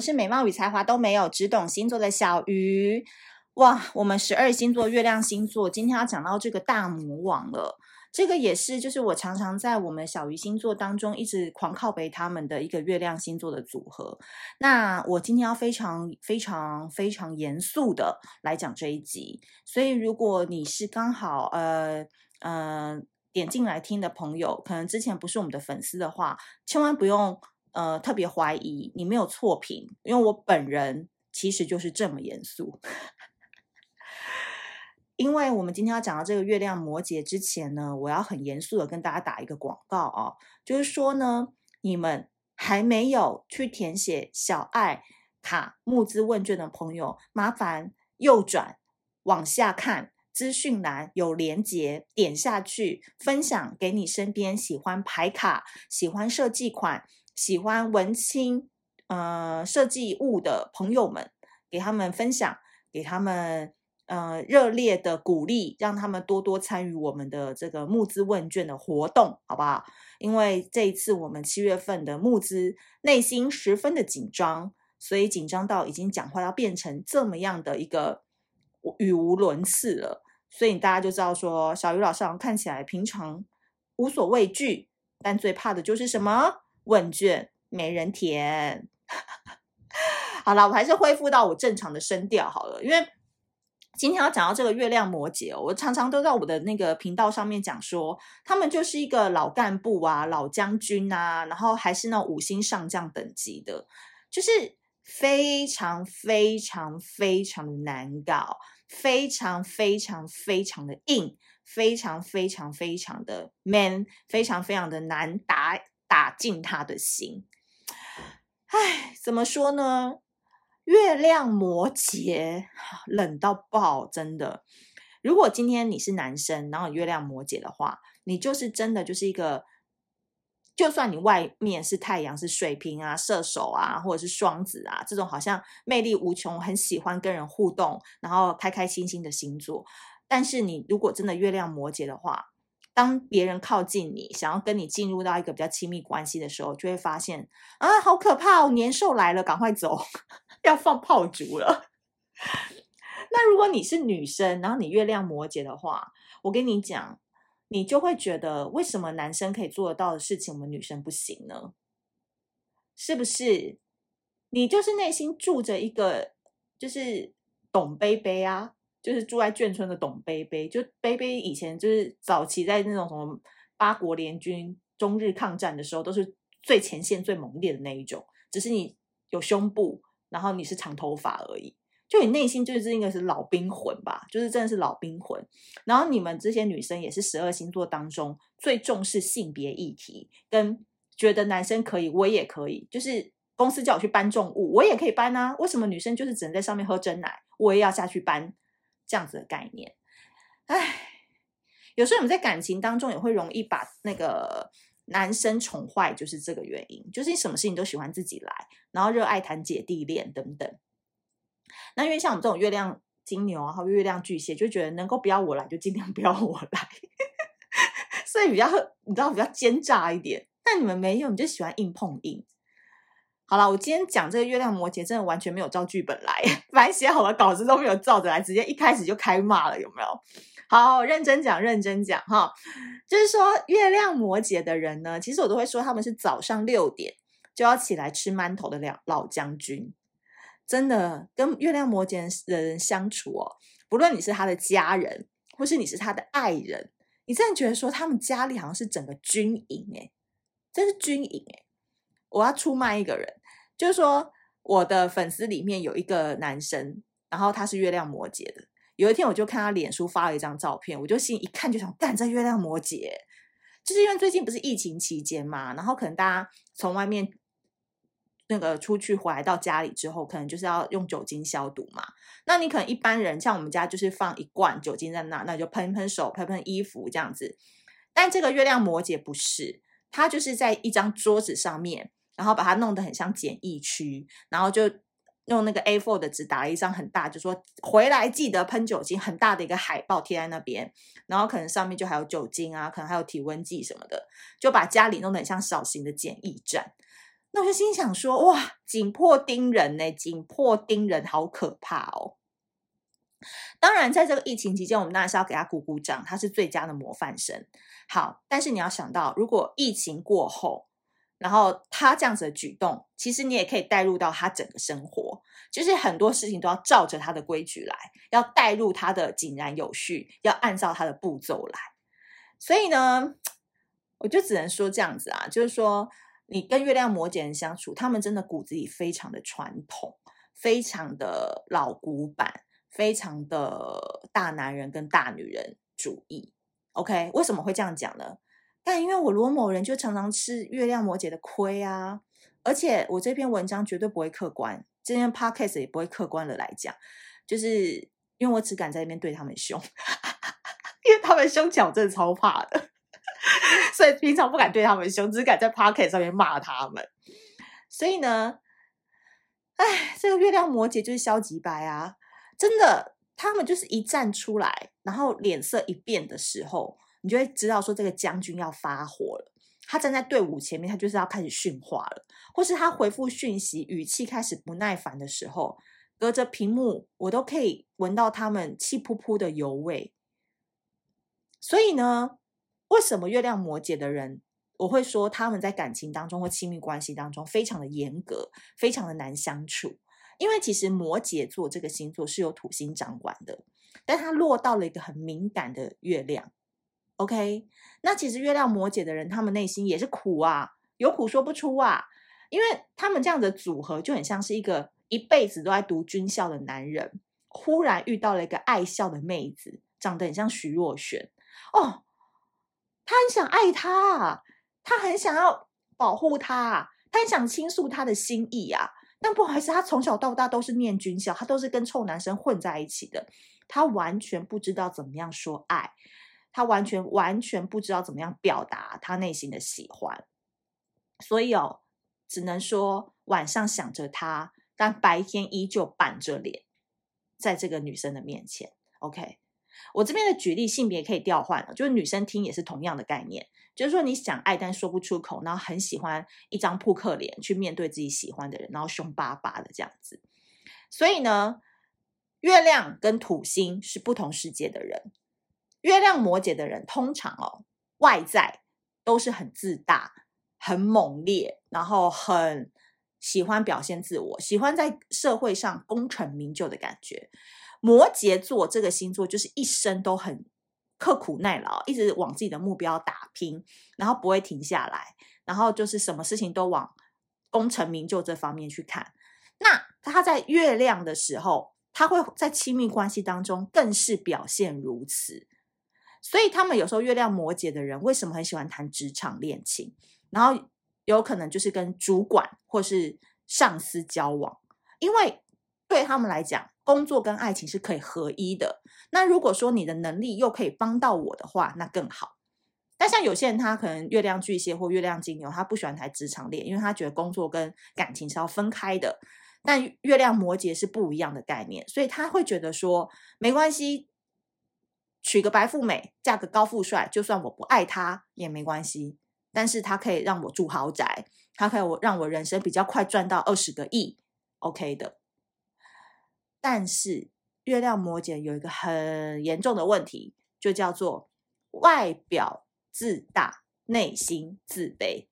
是美貌与才华都没有，只懂星座的小鱼。哇，我们十二星座月亮星座今天要讲到这个大魔王了。这个也是，就是我常常在我们小鱼星座当中一直狂靠背他们的一个月亮星座的组合。那我今天要非常非常非常严肃的来讲这一集，所以如果你是刚好呃呃点进来听的朋友，可能之前不是我们的粉丝的话，千万不用呃特别怀疑你没有错评，因为我本人其实就是这么严肃。因为我们今天要讲到这个月亮摩羯之前呢，我要很严肃的跟大家打一个广告啊，就是说呢，你们还没有去填写小爱卡募资问卷的朋友，麻烦右转往下看，资讯栏有连结，点下去，分享给你身边喜欢牌卡、喜欢设计款、喜欢文青呃设计物的朋友们，给他们分享，给他们。呃，热烈的鼓励，让他们多多参与我们的这个募资问卷的活动，好不好？因为这一次我们七月份的募资，内心十分的紧张，所以紧张到已经讲话要变成这么样的一个语无伦次了。所以大家就知道说，小鱼老师好像看起来平常无所畏惧，但最怕的就是什么？问卷没人填。好了，我还是恢复到我正常的声调好了，因为。今天要讲到这个月亮摩羯，我常常都在我的那个频道上面讲说，他们就是一个老干部啊、老将军啊，然后还是那五星上将等级的，就是非常非常非常的难搞，非常非常非常的硬，非常非常非常的 man，非常非常的难打打进他的心。唉，怎么说呢？月亮摩羯冷到爆，真的。如果今天你是男生，然后月亮摩羯的话，你就是真的就是一个，就算你外面是太阳是水瓶啊、射手啊，或者是双子啊，这种好像魅力无穷、很喜欢跟人互动，然后开开心心的星座，但是你如果真的月亮摩羯的话，当别人靠近你，想要跟你进入到一个比较亲密关系的时候，就会发现啊，好可怕哦，年兽来了，赶快走。要放炮竹了。那如果你是女生，然后你月亮摩羯的话，我跟你讲，你就会觉得为什么男生可以做得到的事情，我们女生不行呢？是不是？你就是内心住着一个，就是董贝贝啊，就是住在眷村的董贝贝，就贝贝以前就是早期在那种什么八国联军、中日抗战的时候，都是最前线、最猛烈的那一种，只是你有胸部。然后你是长头发而已，就你内心就是应该是老兵魂吧，就是真的是老兵魂。然后你们这些女生也是十二星座当中最重视性别议题，跟觉得男生可以，我也可以。就是公司叫我去搬重物，我也可以搬啊。为什么女生就是只能在上面喝珍奶，我也要下去搬？这样子的概念。唉，有时候我们在感情当中也会容易把那个。男生宠坏就是这个原因，就是你什么事情都喜欢自己来，然后热爱谈姐弟恋等等。那因为像我们这种月亮金牛啊，或月亮巨蟹，就觉得能够不要我来就尽量不要我来，所以比较你知道比较奸诈一点。但你们没有，你就喜欢硬碰硬。好了，我今天讲这个月亮摩羯，真的完全没有照剧本来，反正写好了稿子都没有照着来，直接一开始就开骂了，有没有？好，认真讲，认真讲哈，就是说月亮摩羯的人呢，其实我都会说他们是早上六点就要起来吃馒头的两老将军。真的跟月亮摩羯的人相处哦，不论你是他的家人，或是你是他的爱人，你真的觉得说他们家里好像是整个军营诶，这是军营诶。我要出卖一个人，就是说我的粉丝里面有一个男生，然后他是月亮摩羯的。有一天，我就看他脸书发了一张照片，我就心一看就想，干这月亮摩羯，就是因为最近不是疫情期间嘛，然后可能大家从外面那个出去回来到家里之后，可能就是要用酒精消毒嘛。那你可能一般人像我们家就是放一罐酒精在那，那就喷喷手、喷喷衣服这样子。但这个月亮摩羯不是，他就是在一张桌子上面，然后把它弄得很像检疫区，然后就。用那个 A4 的纸打了一张很大，就说回来记得喷酒精，很大的一个海报贴在那边，然后可能上面就还有酒精啊，可能还有体温计什么的，就把家里弄得很像小型的检疫站。那我就心想说，哇，紧迫盯人呢，紧迫盯人，好可怕哦。当然，在这个疫情期间，我们当然是要给他鼓鼓掌，他是最佳的模范生。好，但是你要想到，如果疫情过后，然后他这样子的举动，其实你也可以带入到他整个生活，就是很多事情都要照着他的规矩来，要带入他的井然有序，要按照他的步骤来。所以呢，我就只能说这样子啊，就是说，你跟月亮摩羯人相处，他们真的骨子里非常的传统，非常的老古板。非常的大男人跟大女人主义，OK？为什么会这样讲呢？但因为我罗某人就常常吃月亮摩羯的亏啊，而且我这篇文章绝对不会客观，这篇 Podcast 也不会客观的来讲，就是因为我只敢在那边对他们凶，因为他们凶起来我真的超怕的，所以平常不敢对他们凶，只敢在 Podcast 上面骂他们。所以呢，哎，这个月亮摩羯就是消极白啊。真的，他们就是一站出来，然后脸色一变的时候，你就会知道说这个将军要发火了。他站在队伍前面，他就是要开始训话了，或是他回复讯息语气开始不耐烦的时候，隔着屏幕我都可以闻到他们气扑扑的油味。所以呢，为什么月亮摩羯的人，我会说他们在感情当中或亲密关系当中非常的严格，非常的难相处。因为其实摩羯座这个星座是由土星掌管的，但它落到了一个很敏感的月亮。OK，那其实月亮摩羯的人，他们内心也是苦啊，有苦说不出啊。因为他们这样的组合就很像是一个一辈子都在读军校的男人，忽然遇到了一个爱笑的妹子，长得很像徐若瑄哦，他很想爱她，他很想要保护她，他很想倾诉他的心意啊。但不好意思，他从小到大都是念军校，他都是跟臭男生混在一起的，他完全不知道怎么样说爱，他完全完全不知道怎么样表达他内心的喜欢，所以哦，只能说晚上想着他，但白天依旧板着脸，在这个女生的面前。OK，我这边的举例性别可以调换了，就是女生听也是同样的概念。就是说，你想爱但说不出口，然后很喜欢一张扑克脸去面对自己喜欢的人，然后凶巴巴的这样子。所以呢，月亮跟土星是不同世界的人。月亮摩羯的人通常哦，外在都是很自大、很猛烈，然后很喜欢表现自我，喜欢在社会上功成名就的感觉。摩羯座这个星座就是一生都很。刻苦耐劳，一直往自己的目标打拼，然后不会停下来，然后就是什么事情都往功成名就这方面去看。那他在月亮的时候，他会在亲密关系当中更是表现如此。所以他们有时候月亮摩羯的人为什么很喜欢谈职场恋情？然后有可能就是跟主管或是上司交往，因为对他们来讲，工作跟爱情是可以合一的。那如果说你的能力又可以帮到我的话，那更好。但像有些人，他可能月亮巨蟹或月亮金牛，他不喜欢谈职场恋，因为他觉得工作跟感情是要分开的。但月亮摩羯是不一样的概念，所以他会觉得说没关系，娶个白富美，嫁个高富帅，就算我不爱他也没关系。但是他可以让我住豪宅，他可以我让我人生比较快赚到二十个亿，OK 的。但是。月亮摩羯有一个很严重的问题，就叫做外表自大，内心自卑。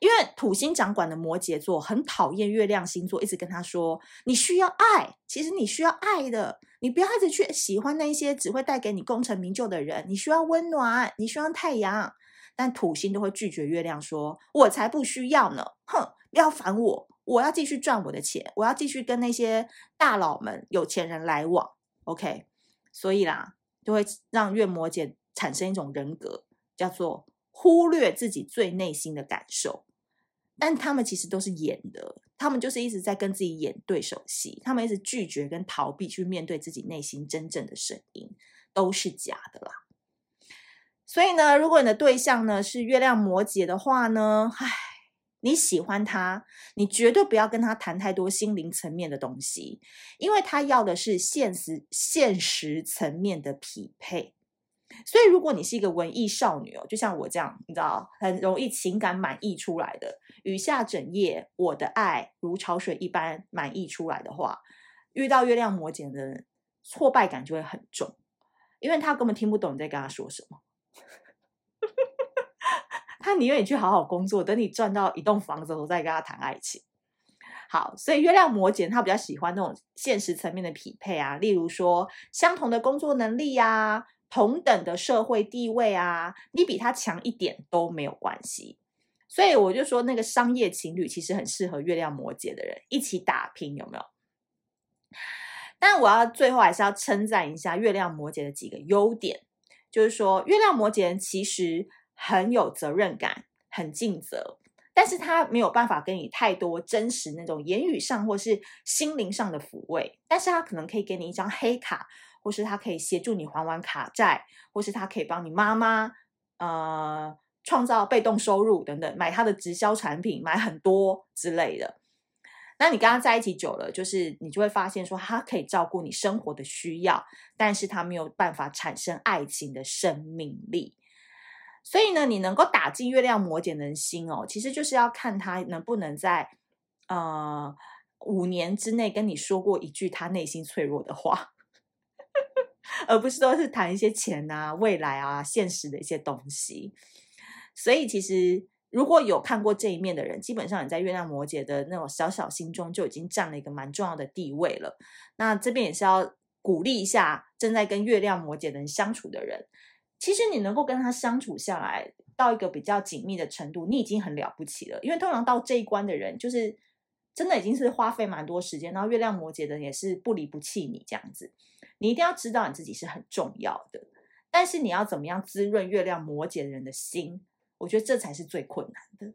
因为土星掌管的摩羯座很讨厌月亮星座，一直跟他说：“你需要爱，其实你需要爱的，你不要一直去喜欢那些只会带给你功成名就的人。你需要温暖，你需要太阳。”但土星都会拒绝月亮，说：“我才不需要呢！哼，不要烦我。”我要继续赚我的钱，我要继续跟那些大佬们、有钱人来往，OK？所以啦，就会让月摩羯产生一种人格，叫做忽略自己最内心的感受。但他们其实都是演的，他们就是一直在跟自己演对手戏，他们一直拒绝跟逃避去面对自己内心真正的声音，都是假的啦。所以呢，如果你的对象呢是月亮摩羯的话呢，唉。你喜欢他，你绝对不要跟他谈太多心灵层面的东西，因为他要的是现实现实层面的匹配。所以，如果你是一个文艺少女哦，就像我这样，你知道，很容易情感满溢出来的，雨下整夜，我的爱如潮水一般满溢出来的话，遇到月亮摩羯的，挫败感就会很重，因为他根本听不懂你在跟他说什么。他宁愿你去好好工作，等你赚到一栋房子，我再跟他谈爱情。好，所以月亮摩羯他比较喜欢那种现实层面的匹配啊，例如说相同的工作能力啊。同等的社会地位啊，你比他强一点都没有关系。所以我就说，那个商业情侣其实很适合月亮摩羯的人一起打拼，有没有？但我要最后还是要称赞一下月亮摩羯的几个优点，就是说月亮摩羯人其实很有责任感，很尽责，但是他没有办法给你太多真实那种言语上或是心灵上的抚慰，但是他可能可以给你一张黑卡。或是他可以协助你还完卡债，或是他可以帮你妈妈呃创造被动收入等等，买他的直销产品，买很多之类的。那你跟他在一起久了，就是你就会发现说，他可以照顾你生活的需要，但是他没有办法产生爱情的生命力。所以呢，你能够打进月亮摩羯的心哦，其实就是要看他能不能在呃五年之内跟你说过一句他内心脆弱的话。而不是都是谈一些钱啊、未来啊、现实的一些东西。所以，其实如果有看过这一面的人，基本上你在月亮摩羯的那种小小心中就已经占了一个蛮重要的地位了。那这边也是要鼓励一下正在跟月亮摩羯的人相处的人。其实你能够跟他相处下来到一个比较紧密的程度，你已经很了不起了。因为通常到这一关的人，就是真的已经是花费蛮多时间。然后月亮摩羯的也是不离不弃你这样子。你一定要知道你自己是很重要的，但是你要怎么样滋润月亮摩羯人的心？我觉得这才是最困难的，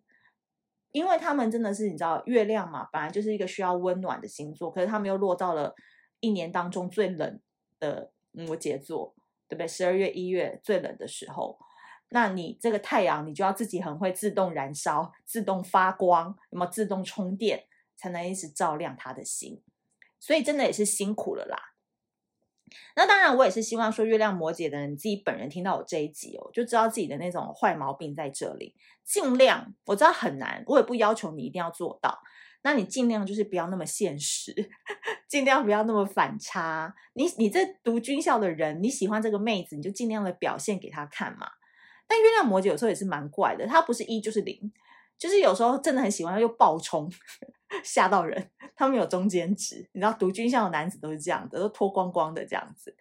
因为他们真的是你知道，月亮嘛，本来就是一个需要温暖的星座，可是他们又落到了一年当中最冷的摩羯座，对不对？十二月、一月最冷的时候，那你这个太阳，你就要自己很会自动燃烧、自动发光，有没有自动充电，才能一直照亮他的心？所以真的也是辛苦了啦。那当然，我也是希望说，月亮摩羯的人自己本人听到我这一集哦，就知道自己的那种坏毛病在这里。尽量，我知道很难，我也不要求你一定要做到。那你尽量就是不要那么现实，尽量不要那么反差。你你这读军校的人，你喜欢这个妹子，你就尽量的表现给她看嘛。但月亮摩羯有时候也是蛮怪的，他不是一就是零，就是有时候真的很喜欢又爆冲。吓到人，他们有中间值，你知道，读军校的男子都是这样的，都脱光光的这样子。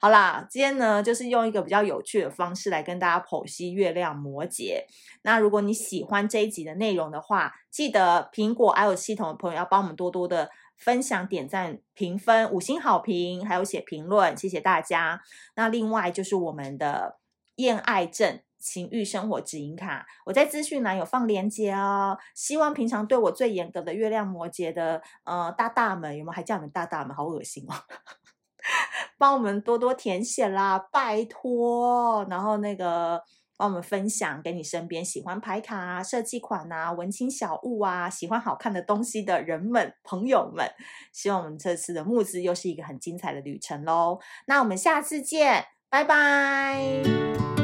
好啦，今天呢，就是用一个比较有趣的方式来跟大家剖析月亮摩羯。那如果你喜欢这一集的内容的话，记得苹果 i o 系统的朋友要帮我们多多的分享、点赞、评分、五星好评，还有写评论，谢谢大家。那另外就是我们的恋爱症。情欲生活指引卡，我在资讯栏有放链接哦。希望平常对我最严格的月亮摩羯的呃大大们，有没有还叫你们大大们？好恶心哦！帮我们多多填写啦，拜托。然后那个帮我们分享给你身边喜欢牌卡啊、设计款啊、文青小物啊、喜欢好看的东西的人们、朋友们。希望我们这次的募资又是一个很精彩的旅程喽。那我们下次见，拜拜。